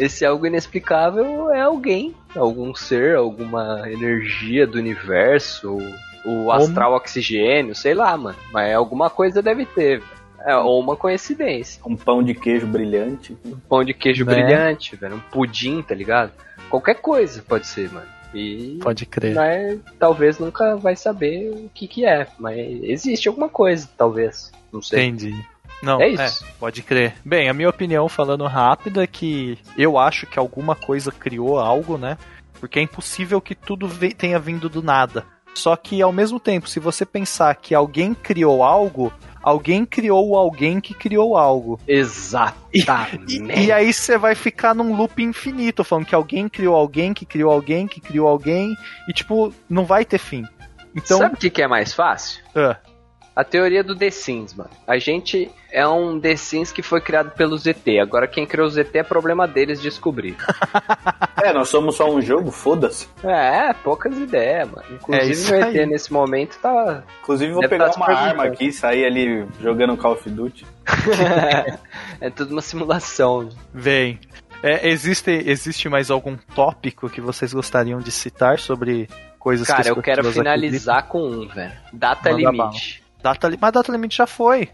esse algo inexplicável é alguém, algum ser, alguma energia do universo, o astral oxigênio, sei lá, mano. Mas alguma coisa deve ter. É, ou uma coincidência. Um pão de queijo brilhante. Um pão de queijo Né? brilhante, velho. Um pudim, tá ligado? Qualquer coisa pode ser, mano. E Pode crer. mas talvez nunca vai saber o que que é. Mas existe alguma coisa, talvez. Não sei. Entendi. Não, É isso. pode crer. Bem, a minha opinião, falando rápido, é que eu acho que alguma coisa criou algo, né? Porque é impossível que tudo tenha vindo do nada. Só que, ao mesmo tempo, se você pensar que alguém criou algo, alguém criou alguém que criou algo. Exatamente. E, e aí você vai ficar num loop infinito, falando que alguém criou alguém, que criou alguém, que criou alguém, e tipo, não vai ter fim. Então, Sabe o que, que é mais fácil? ah, A teoria do The Sims, mano. A gente é um The Sims que foi criado pelo ZT. Agora quem criou o ZT é problema deles descobrir. É, nós somos só um jogo, foda-se. é, poucas ideias, mano. É Inclusive isso o ET aí. nesse momento tá. Inclusive, vou Deve pegar tá uma arma aqui e sair ali jogando Call of Duty. é tudo uma simulação. Bem, é, existe, existe mais algum tópico que vocês gostariam de citar sobre coisas que Cara, eu quero finalizar com um, velho. Data Manda limite. Data, mas data limite já foi.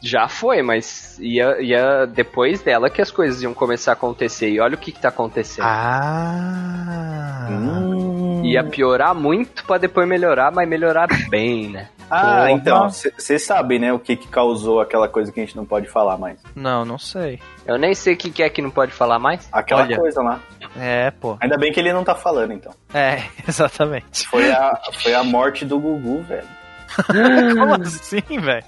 Já foi, mas ia, ia depois dela que as coisas iam começar a acontecer. E olha o que, que tá acontecendo. Ah. Hum. Ia piorar muito pra depois melhorar, mas melhorar bem, né? Ah, Porra. então, vocês sabem, né, o que, que causou aquela coisa que a gente não pode falar mais. Não, não sei. Eu nem sei o que, que é que não pode falar mais. Aquela Olha. coisa lá. É, pô. Ainda bem que ele não tá falando, então. É, exatamente. Foi a, foi a morte do Gugu, velho. Como assim, velho?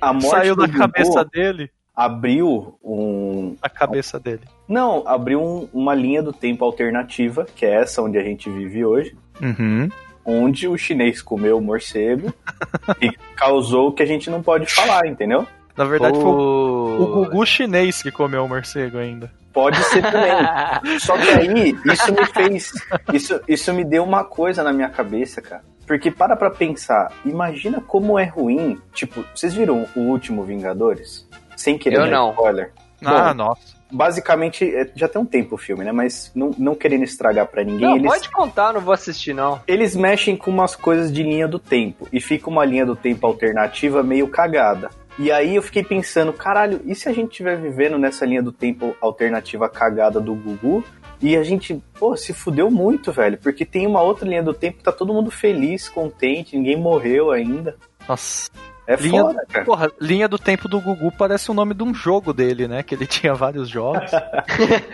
A morte Saiu da cabeça dele. abriu um... A cabeça dele. Não, abriu um- uma linha do tempo alternativa, que é essa onde a gente vive hoje, Uhum. onde o chinês comeu o morcego e causou o que a gente não pode falar, entendeu? Na verdade, foi o, o o Gugu chinês que comeu o morcego ainda. Pode ser também. Só que aí, isso me fez. Isso, isso me deu uma coisa na minha cabeça, cara. Porque para pra pensar, imagina como é ruim. Tipo, vocês viram o último Vingadores? Sem querer Eu dar não. spoiler. Ah, Bom, nossa. Basicamente, é, já tem um tempo o filme, né? Mas não, não querendo estragar pra ninguém, Não, eles, pode contar, não vou assistir, não. eles mexem com umas coisas de linha do tempo. E fica uma linha do tempo alternativa meio cagada. E aí eu fiquei pensando, caralho, e se a gente estiver vivendo nessa linha do tempo alternativa cagada do Gugu? E a gente, pô, se fudeu muito, velho. Porque tem uma outra linha do tempo que tá todo mundo feliz, contente, ninguém morreu ainda. Nossa. É Linha, foda, cara. porra, linha do tempo do Gugu parece o nome de um jogo dele, né? Que ele tinha vários jogos.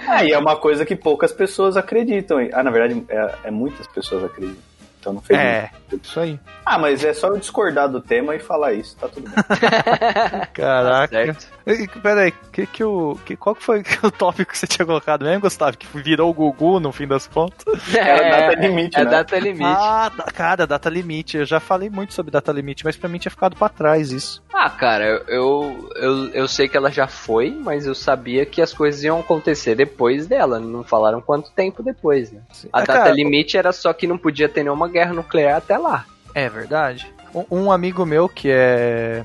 Ah, e é uma coisa que poucas pessoas acreditam. Ah, na verdade, é, é muitas pessoas acreditam. Então não fez é, muito. isso aí. Ah, mas é só eu discordar do tema e falar isso, tá tudo bem. Caraca. E, Peraí, que, que o, que, qual que foi o tópico que você tinha colocado mesmo, Gustavo? Que virou o Gugu no fim das contas? Era data limite, é né? data limite. Ah, da- cara, data limite. Eu já falei muito sobre data limite, mas pra mim tinha ficado pra trás isso. Ah, cara, eu, eu, eu, sei que ela já foi, mas eu sabia que as coisas iam acontecer depois dela. Não falaram quanto tempo depois, né? A Ah, data cara, limite era só que não podia ter nenhuma guerra nuclear até lá. É verdade. Um, um amigo meu que é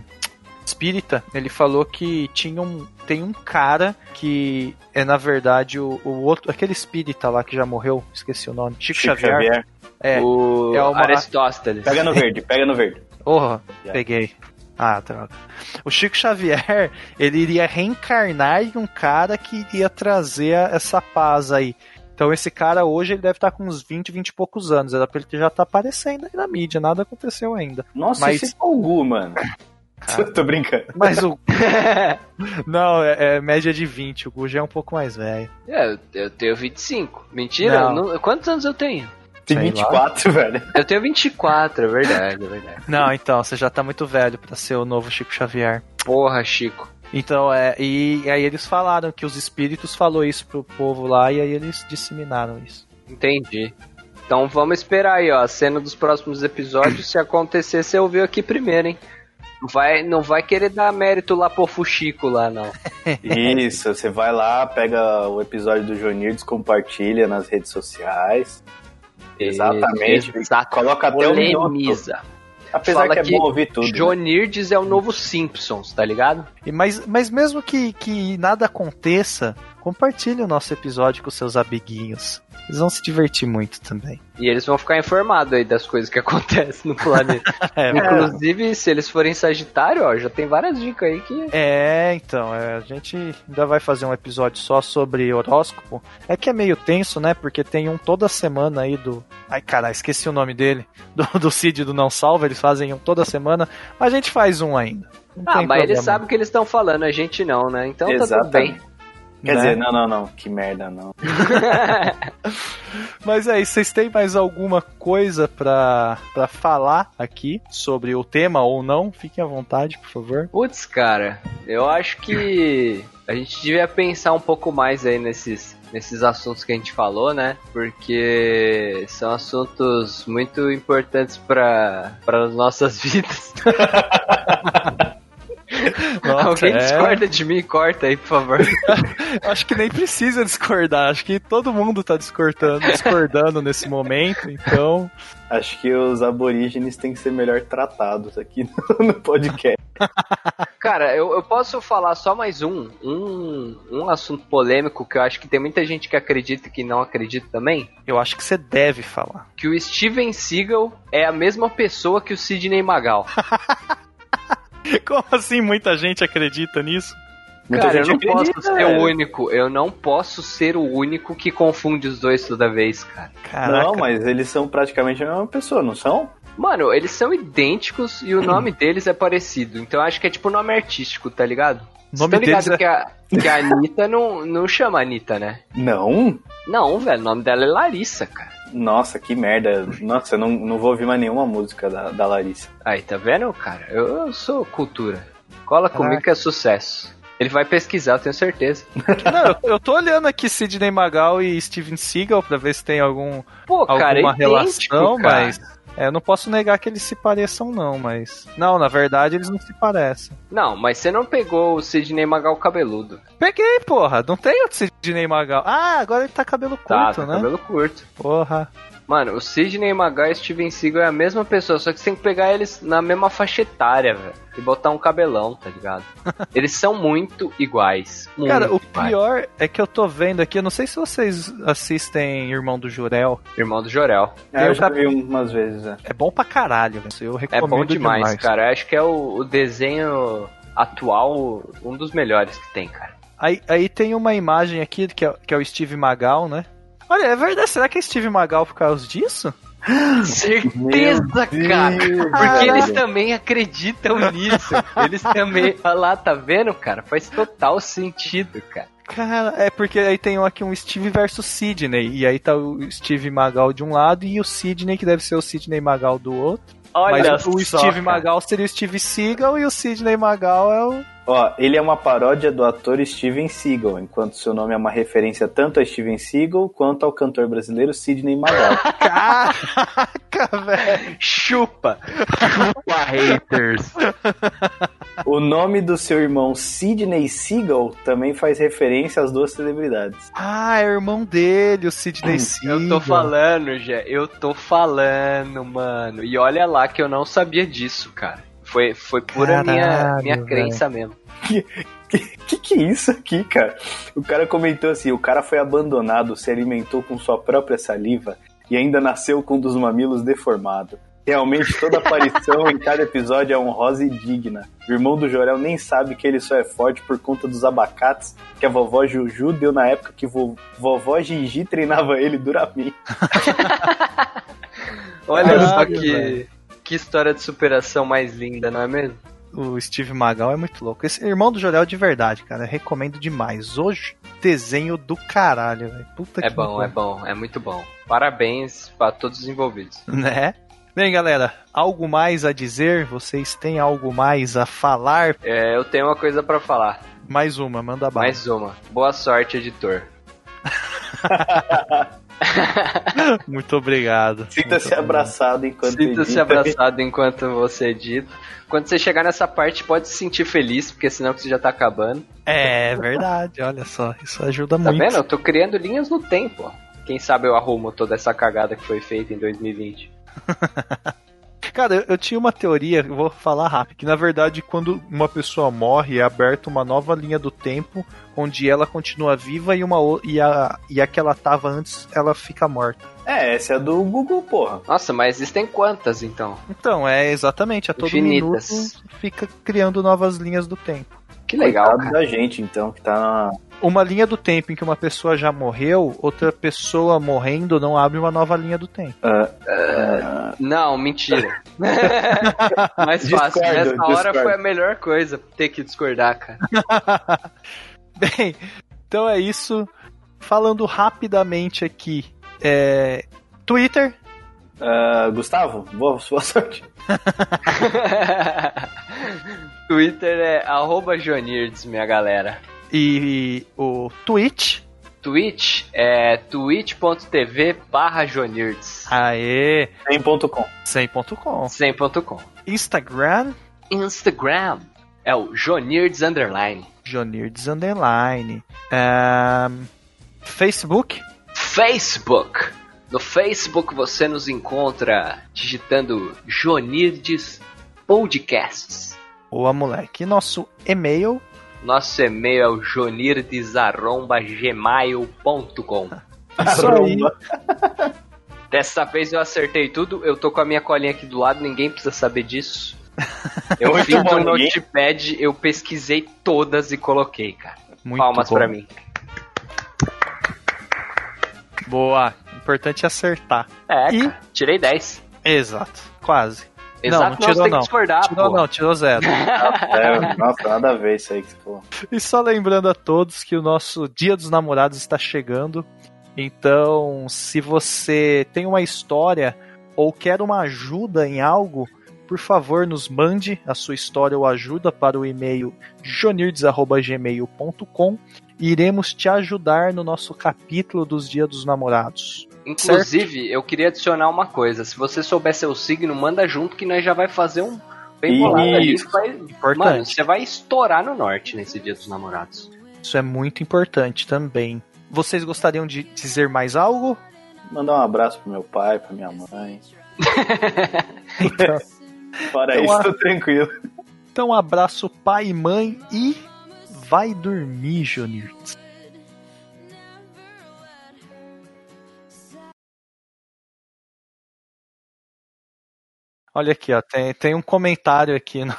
espírita, ele falou que tinha um, tem um cara que é na verdade o, o outro, aquele espírita lá que já morreu, esqueci o nome, Chico, Chico Xavier. Xavier. É. o é uma- Aristóteles. Pega no verde, pega no verde. Porra, Já. peguei. Ah, droga. O Chico Xavier, ele iria reencarnar em um cara que iria trazer essa paz aí. Então esse cara hoje ele deve estar com uns 20, 20 e poucos anos. Era pra ele que já tá aparecendo aí na mídia, nada aconteceu ainda. Nossa, Mas- esse é o Gu, mano. Tô brincando. Mas o. Não, é, é média de 20. O Gu já é um pouco mais velho. É, eu, eu tenho 25. Mentira? Não. Não- quantos anos eu tenho? Tem Sei 24, velho. Eu tenho 24, é verdade, é verdade. Não, então, você já tá muito velho pra ser o novo Chico Xavier. Porra, Chico. Então, é. E, aí eles falaram que os espíritos falou isso pro povo lá e aí eles disseminaram isso. Entendi. Então vamos esperar aí, ó. A cena dos próximos episódios. Se acontecer, você ouviu aqui primeiro, hein? Não vai, não vai querer dar mérito lá pro Fuxico lá, não. Isso, você vai lá, pega o episódio do Jonirdes, compartilha nas redes sociais. Exatamente. Exato. Coloca até o minuto. Polemiza. Apesar Fala que é que bom ouvir tudo. né? Jonirdes é o novo Simpsons, tá ligado? E, mas, mas mesmo que, que nada aconteça, compartilhe o nosso episódio com seus amiguinhos. Eles vão se divertir muito também. E eles vão ficar informados aí das coisas que acontecem no planeta. É, Inclusive, se eles forem Sagitário, ó, já tem várias dicas aí que. É, então, é, a gente ainda vai fazer um episódio só sobre horóscopo. É que é meio tenso, né? Porque tem um toda semana aí do. Ai, cara, esqueci o nome dele. Do, do Cid do Não Salva, eles fazem um toda semana. A gente faz um ainda. Não Ah, mas eles sabem o que eles estão falando, a gente não, né? Então tá tudo bem. Quer né? dizer, não, não, não. Que merda, não. Mas é isso, vocês têm mais alguma coisa pra, pra falar aqui sobre o tema ou não? Fiquem à vontade, por favor. Putz, cara, eu acho que a gente devia pensar um pouco mais aí nesses, nesses assuntos que a gente falou, né? Porque são assuntos muito importantes para as nossas vidas. Alguém é. discorda de mim? Corta aí, por favor. Acho que nem precisa discordar. Acho que todo mundo tá discordando, discordando nesse momento, então. Acho que os aborígenes têm que ser melhor tratados aqui no, no podcast. Cara, eu, eu posso falar só mais um, um. Um assunto polêmico que eu acho que tem muita gente que acredita e que não acredita também. Eu acho que você deve falar. Que o Steven Seagal é a mesma pessoa que o Sidney Magal. Como assim muita gente acredita nisso? Muita Cara, eu não acredita, posso ser o único. Eu não posso ser o único que confunde os dois toda vez, cara. Caraca. Não, mas eles são praticamente a mesma pessoa, não são? Mano, eles são idênticos e o nome deles é parecido. Então eu acho que é tipo nome artístico, tá ligado? Nome Você tá ligado é- que, a, que a Anitta não, não chama Anitta, né? Não? Não, velho, o nome dela é Larissa, cara. Nossa, que merda. Nossa, eu não, não vou ouvir mais nenhuma música da, da Larissa. Aí, tá vendo, cara? Eu, eu sou cultura. Cola Caraca. comigo que é sucesso. Ele vai pesquisar, eu tenho certeza. Não, eu, eu tô olhando aqui Sidney Magal e Steven Seagal pra ver se tem algum, Pô, cara, é alguma idêntico, relação, cara. mas. É, eu não posso negar que eles se pareçam, não, mas. Não, na verdade eles não se parecem. Não, mas você não pegou o Sidney Magal cabeludo. Peguei, porra. Não tem outro Sidney Magal. Ah, agora ele tá cabelo Tá, curto, tá né? cabelo curto. Porra. Mano, o Sidney Magal e Steven Seagal é a mesma pessoa, só que você tem que pegar eles na mesma faixa etária, velho. E botar um cabelão, tá ligado? eles são muito iguais. Muito Cara, o iguais. pior é que eu tô vendo aqui, eu não sei se vocês assistem Irmão do Jurel. Irmão do Jorel. É, eu Eu já vi umas vezes, é. É bom pra caralho, velho. Eu É recomendo bom demais, cara. Eu acho que é o, o desenho atual um dos melhores que tem, cara. Aí, aí tem uma imagem aqui que é, que é o Steve Magal, né? Olha, é verdade. Será que é Steve Magal por causa disso? Certeza, cara. Porque eles também acreditam nisso. Eles também. Olha lá, tá vendo, cara? Faz total sentido, cara. Cara, é porque aí tem aqui um Steve versus Sidney. E aí tá o Steve Magal de um lado e o Sidney, que deve ser o Sidney Magal do outro. Olha Mas o só, Steve cara. Magal seria o Steve Seagal e o Sidney Magal é o. Ó, ele é uma paródia do ator Steven Seagal, enquanto seu nome é uma referência tanto a Steven Seagal quanto ao cantor brasileiro Sidney Magal. Caraca, velho! Chupa! Chupa, haters! o nome do seu irmão Sidney Seagal também faz referência às duas celebridades. Ah, é o irmão dele, o Sidney Seagal. Eu tô falando, Jé. Eu tô falando, mano. E olha lá que eu não sabia disso, cara. Foi, foi pura minha, Caralho, minha velho. crença mesmo. Que, que que é isso aqui, cara? O cara comentou assim: o cara foi abandonado, se alimentou com sua própria saliva e ainda nasceu com um dos mamilos deformado. Realmente, toda aparição em cada episódio é honrosa e digna. O irmão do Jorel nem sabe que ele só é forte por conta dos abacates que a vovó Juju deu na época que vo- vovó Gigi treinava ele duramente. Olha só que. Que história de superação mais linda, não é mesmo? O Steve Magal é muito louco. Esse irmão do Jorel de verdade, cara. Eu recomendo demais. Hoje, desenho do caralho, velho. Puta É que bom, é bom, é muito bom. Parabéns pra todos os envolvidos. Né? Bem, galera, algo mais a dizer? Vocês têm algo mais a falar? É, eu tenho uma coisa pra falar. Mais uma, manda bala. Mais uma. Boa sorte, editor. Muito obrigado. Sinta-se abraçado enquanto Sinta-se abraçado enquanto você edita. Quando você chegar nessa parte, pode se sentir feliz, porque senão você já tá acabando. É verdade, olha só. Isso ajuda Tá muito. vendo? Eu tô criando linhas no tempo. Quem sabe eu arrumo toda essa cagada que foi feita em 2020. Cara, eu, eu tinha uma teoria, eu vou falar rápido, que na verdade quando uma pessoa morre é aberta uma nova linha do tempo onde ela continua viva e uma e a e a que ela tava antes ela fica morta. É, essa é do Google, porra. Nossa, mas existem quantas então? Então, é exatamente, a todo Infinitas. minuto fica criando novas linhas do tempo. Que legal, Coitado cara. da gente, então, que tá na... Uma linha do tempo em que uma pessoa já morreu, outra pessoa morrendo não abre uma nova linha do tempo. Não, mentira. Mais fácil. Discordo, Nessa hora discordo. foi a melhor coisa ter que discordar, cara. Bem, então é isso. Falando rapidamente aqui, é, Twitter, Ah, Gustavo, boa, boa sorte. Twitter é arroba Jonirdes, minha galera. E o Twitch. Twitch é twitch.tv barra Jonirdes. Aê, 100.com. 100.com. 100.com. Instagram, Instagram é o Jonirdes Underline. Jonirdes Underline. Facebook, Facebook. No Facebook você nos encontra digitando Jonirdes Podcasts. Boa moleque. E nosso e-mail, Nosso e-mail é o jonirdes.gmail.com isso aí. Dessa vez eu acertei tudo, eu tô com a minha colinha aqui do lado, ninguém precisa saber disso. Eu fiz no ninguém- Notepad, eu pesquisei todas e coloquei, cara. Muito Palmas bom. pra mim. Boa. Importante acertar. É, E- cara, tirei 10. Exato. Quase. Exato, não, não, tirou você tem não. que discordar, Tirou pô. não, tirou zero. É, nossa, nada a ver isso aí que você falou. E só lembrando a todos que o nosso Dia dos Namorados está chegando. Então, se você tem uma história ou quer uma ajuda em algo, por favor, nos mande a sua história ou ajuda para o e-mail jonirdes.gmail.com e iremos te ajudar no nosso capítulo dos Dia dos Namorados. Inclusive, eu queria adicionar uma coisa. Se você souber seu signo, manda junto que nós já vai fazer um bem bolado ali. Isso. que Vai... Importante. Mano, você vai estourar no norte nesse dia dos namorados. Isso é muito importante também. Vocês gostariam de dizer mais algo? Mandar um abraço pro meu pai, pra minha mãe. Então, Fora Então, isso, a- tô tranquilo. Então, um abraço pai e mãe e vai dormir, Jonirtes. Olha aqui, ó, tem, tem um comentário aqui no,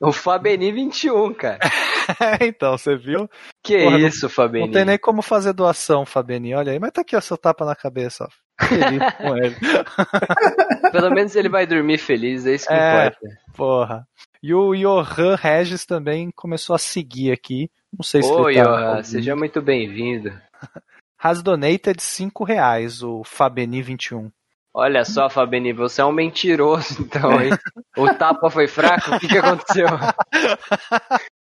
O Fabeni 21, cara. então, você viu? Que Porra, não- isso, Fabeni? Não tem nem como fazer doação, Fabeni. Olha aí, mas tá aqui, ó, seu tapa na cabeça, ó. Feliz com ele. Pelo menos ele vai dormir feliz, é isso que É. importa. Porra. E o Johan Regis também começou a seguir aqui. Não sei se Oi, ele tá Johan, seja muito bem-vindo. Has donated 5 reais, o Fabeni21. Olha só, Fabeni, você é um mentiroso, então, hein? O tapa foi fraco? O que, que aconteceu?